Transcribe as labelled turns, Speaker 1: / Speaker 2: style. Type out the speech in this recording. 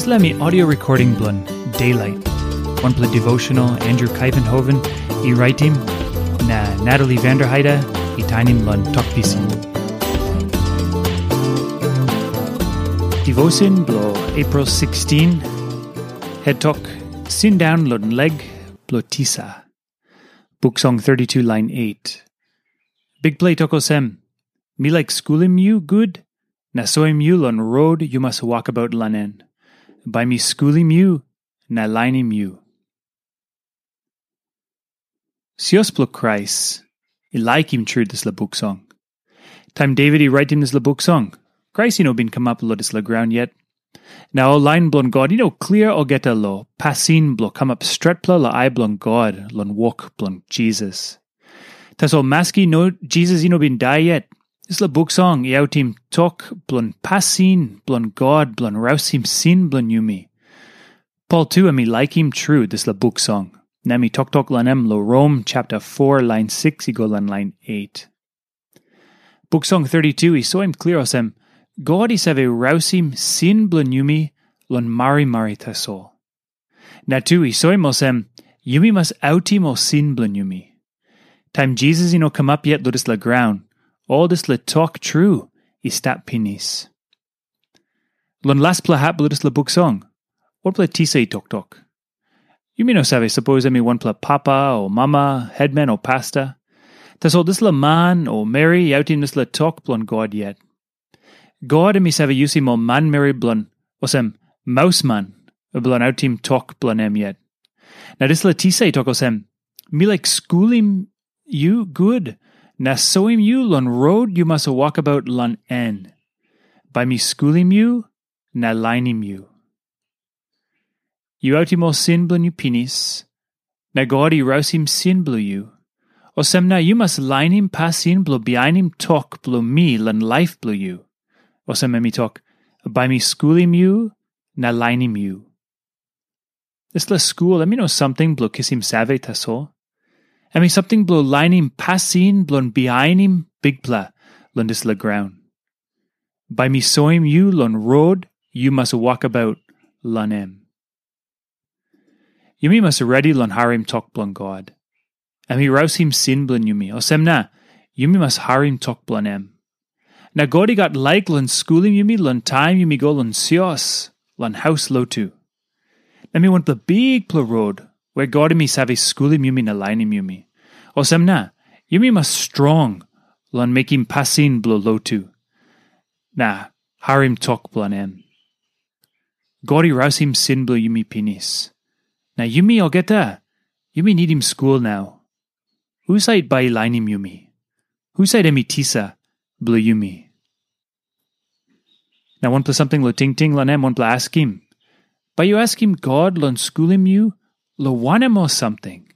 Speaker 1: Islami audio recording blun Daylight. One play devotional Andrew Kuyvenhoven, e writing na Natalie Vanderheide, e tainim blun talkpisin. Devotion blo April 16. Head talk Sin down lun leg blo tisa. Book song 32 line 8. Big play toko sem. Me like schoolim you good? Na soim you lon road you must walk about lanen. By me schoolim you, na linim you. Sios like him true this book song. Time David he write him this book song. Christ you know been come up lo this la ground yet. Now line blon God, you know clear o get a lo, passin blo come up stretpla la I blon God, lon walk blon Jesus. Tas o maski no Jesus you know been die yet. This la book song i out him talk blon passin blon God blon rouse him sin blon yumi. Paul me like him true this la book song. Nami tok tok lanem lo Rome chapter 4 line 6 i go lan line 8. Book song 32 i saw him clear osem God is have rouse him sin blon yumi lon mari mari taso. Na tu i saw him osem yumi mas o sin blon yumi. Time Jesus know come up yet lo this la ground. All this le talk true, i stat pinis. Lon las pla hap ludus la book song. What pla tisa i tok tok. You mean no sabe suppose mean one pla papa or mama, headman or pastor. Tas all this la man or Mary out in this la talk blon God yet. God me save yusi mo man Mary blon, osem mouse man, blon out him talk blon em yet. Now this la tisa i tok osem, me like schooling you good. Na soim you lon road you must walk about lon en. By me schoolim you, na linim you. You outimo sin blun you na godi rouse him sin blu you. O sem na you must line him pass in blo behind him talk blo me lon life blu you. O sem me talk, by me schoolim you, na linim you. This la school, let me know something blo kiss him save taso. I mean something blo line him pass in blon behind him big pla lon this la ground. By me soim you lon road you must walk about lon em. Yumi must ready lon harim tok blon God. Am he rouse him sin blon yumi. O sem na, yumi must harim tok blon em. Na godi got like lon schooling yumi lon time yumi go lon sios lon house lo tu. Na me want the big pla road mi save schooling yumi na lining yumi. O sem na, yumi must strong lon make him passin blo lo tu. Na, harim tok blon em. Godi rouse him sin blo yumi pinis. Now Yumi ogeta. Yumi need him school now. By line him Yumi? Who side emi tisa blue Yumi? Now one plus something lo ting ting lanem one ask him. But you ask him God lon him you lo wanem something.